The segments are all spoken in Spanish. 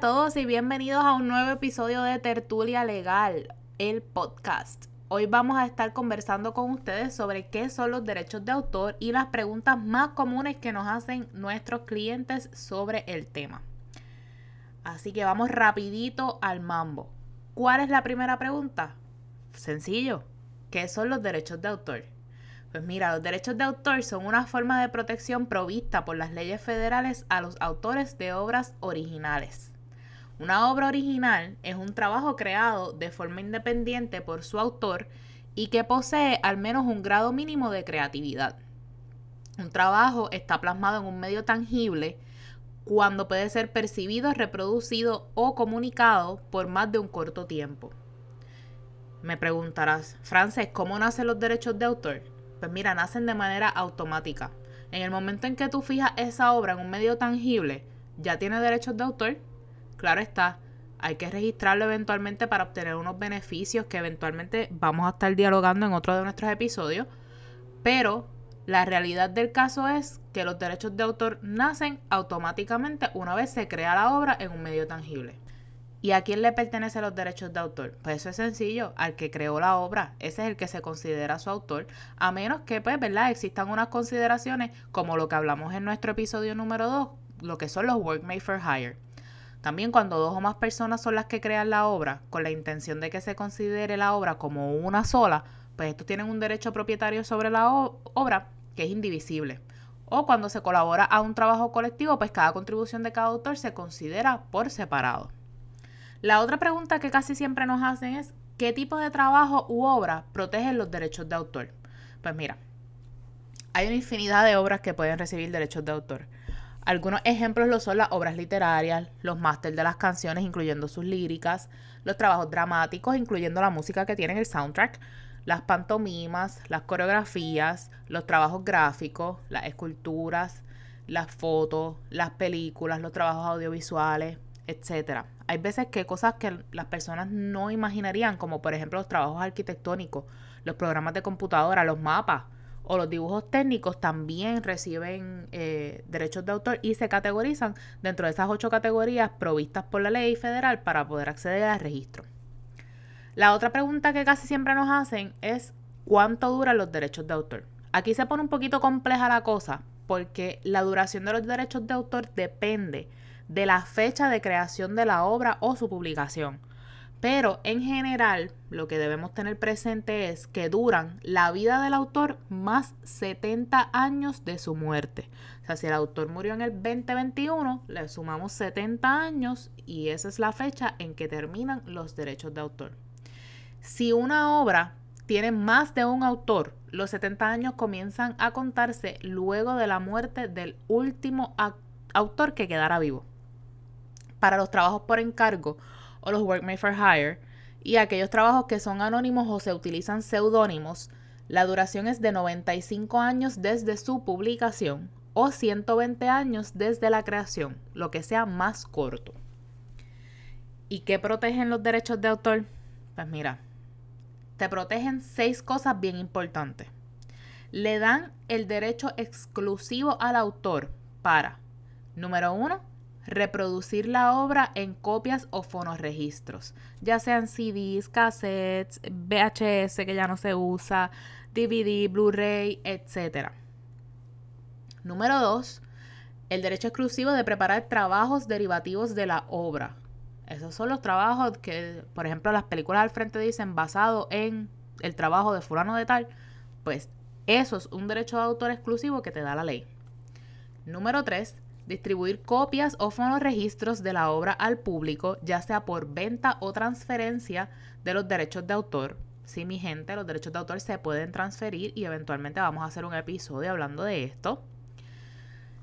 Saludos y bienvenidos a un nuevo episodio de Tertulia Legal, el podcast. Hoy vamos a estar conversando con ustedes sobre qué son los derechos de autor y las preguntas más comunes que nos hacen nuestros clientes sobre el tema. Así que vamos rapidito al mambo. ¿Cuál es la primera pregunta? Sencillo. ¿Qué son los derechos de autor? Pues mira, los derechos de autor son una forma de protección provista por las leyes federales a los autores de obras originales. Una obra original es un trabajo creado de forma independiente por su autor y que posee al menos un grado mínimo de creatividad. Un trabajo está plasmado en un medio tangible cuando puede ser percibido, reproducido o comunicado por más de un corto tiempo. Me preguntarás, Frances, ¿cómo nacen los derechos de autor? Pues mira, nacen de manera automática. En el momento en que tú fijas esa obra en un medio tangible, ya tiene derechos de autor. Claro está, hay que registrarlo eventualmente para obtener unos beneficios que eventualmente vamos a estar dialogando en otro de nuestros episodios. Pero la realidad del caso es que los derechos de autor nacen automáticamente una vez se crea la obra en un medio tangible. ¿Y a quién le pertenecen los derechos de autor? Pues eso es sencillo, al que creó la obra. Ese es el que se considera su autor, a menos que, pues, ¿verdad? Existan unas consideraciones como lo que hablamos en nuestro episodio número 2, lo que son los work made for hire. También cuando dos o más personas son las que crean la obra, con la intención de que se considere la obra como una sola, pues estos tienen un derecho propietario sobre la obra que es indivisible. O cuando se colabora a un trabajo colectivo, pues cada contribución de cada autor se considera por separado. La otra pregunta que casi siempre nos hacen es, ¿qué tipo de trabajo u obra protegen los derechos de autor? Pues mira, hay una infinidad de obras que pueden recibir derechos de autor. Algunos ejemplos lo son las obras literarias, los máster de las canciones, incluyendo sus líricas, los trabajos dramáticos, incluyendo la música que tiene el soundtrack, las pantomimas, las coreografías, los trabajos gráficos, las esculturas, las fotos, las películas, los trabajos audiovisuales, etcétera. Hay veces que cosas que las personas no imaginarían, como por ejemplo los trabajos arquitectónicos, los programas de computadora, los mapas o los dibujos técnicos también reciben eh, derechos de autor y se categorizan dentro de esas ocho categorías provistas por la ley federal para poder acceder al registro. La otra pregunta que casi siempre nos hacen es ¿cuánto duran los derechos de autor? Aquí se pone un poquito compleja la cosa porque la duración de los derechos de autor depende de la fecha de creación de la obra o su publicación. Pero en general, lo que debemos tener presente es que duran la vida del autor más 70 años de su muerte. O sea, si el autor murió en el 2021, le sumamos 70 años y esa es la fecha en que terminan los derechos de autor. Si una obra tiene más de un autor, los 70 años comienzan a contarse luego de la muerte del último autor que quedara vivo para los trabajos por encargo o los work made for hire y aquellos trabajos que son anónimos o se utilizan seudónimos, la duración es de 95 años desde su publicación o 120 años desde la creación, lo que sea más corto. ¿Y qué protegen los derechos de autor? Pues mira, te protegen seis cosas bien importantes. Le dan el derecho exclusivo al autor para, número uno, reproducir la obra en copias o fonoregistros, ya sean CDs, cassettes, VHS que ya no se usa, DVD, Blu-ray, etc. Número 2. El derecho exclusivo de preparar trabajos derivativos de la obra. Esos son los trabajos que, por ejemplo, las películas al frente dicen basado en el trabajo de fulano de tal. Pues eso es un derecho de autor exclusivo que te da la ley. Número 3 distribuir copias o fonoregistros de la obra al público, ya sea por venta o transferencia de los derechos de autor. Sí, mi gente, los derechos de autor se pueden transferir y eventualmente vamos a hacer un episodio hablando de esto.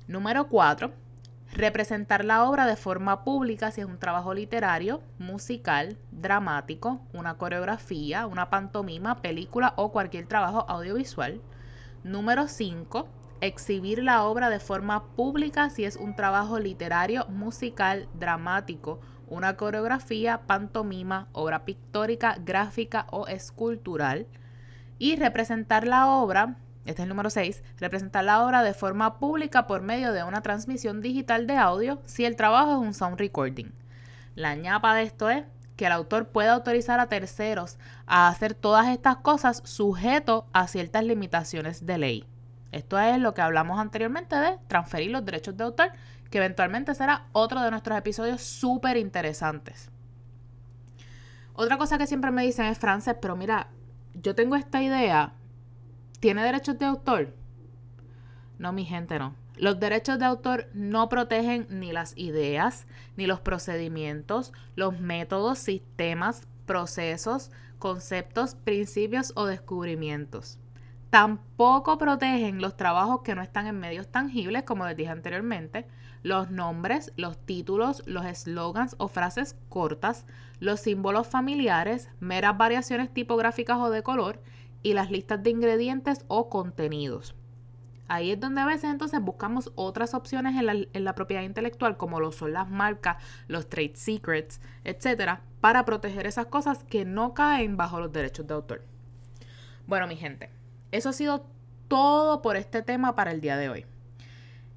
Número 4. Representar la obra de forma pública si es un trabajo literario, musical, dramático, una coreografía, una pantomima, película o cualquier trabajo audiovisual. Número 5 exhibir la obra de forma pública si es un trabajo literario, musical, dramático, una coreografía, pantomima, obra pictórica, gráfica o escultural. Y representar la obra, este es el número 6, representar la obra de forma pública por medio de una transmisión digital de audio si el trabajo es un sound recording. La ñapa de esto es que el autor puede autorizar a terceros a hacer todas estas cosas sujeto a ciertas limitaciones de ley. Esto es lo que hablamos anteriormente de transferir los derechos de autor, que eventualmente será otro de nuestros episodios súper interesantes. Otra cosa que siempre me dicen es, Frances, pero mira, yo tengo esta idea, ¿tiene derechos de autor? No, mi gente, no. Los derechos de autor no protegen ni las ideas, ni los procedimientos, los métodos, sistemas, procesos, conceptos, principios o descubrimientos. Tampoco protegen los trabajos que no están en medios tangibles, como les dije anteriormente, los nombres, los títulos, los eslogans o frases cortas, los símbolos familiares, meras variaciones tipográficas o de color y las listas de ingredientes o contenidos. Ahí es donde a veces entonces buscamos otras opciones en la, propiedad intelectual, como lo son las marcas, los trade secrets, etcétera, para proteger esas cosas que no caen bajo los derechos de autor. Bueno, mi gente, eso ha sido todo por este tema para el día de hoy.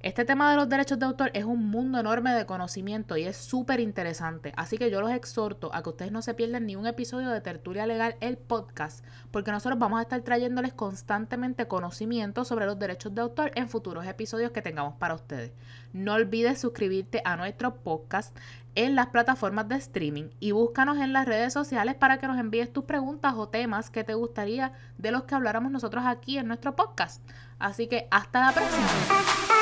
Este tema de los derechos de autor es un mundo enorme de conocimiento y es súper interesante, así que yo los exhorto a que ustedes no se pierdan ni un episodio de Tertulia Legal, el podcast, porque nosotros vamos a estar trayéndoles constantemente conocimiento sobre los derechos de autor en futuros episodios que tengamos para ustedes. No olvides suscribirte a nuestro podcast en las plataformas de streaming y búscanos en las redes sociales para que nos envíes tus preguntas o temas que te gustaría de los que habláramos nosotros aquí en nuestro podcast. Así que hasta la próxima.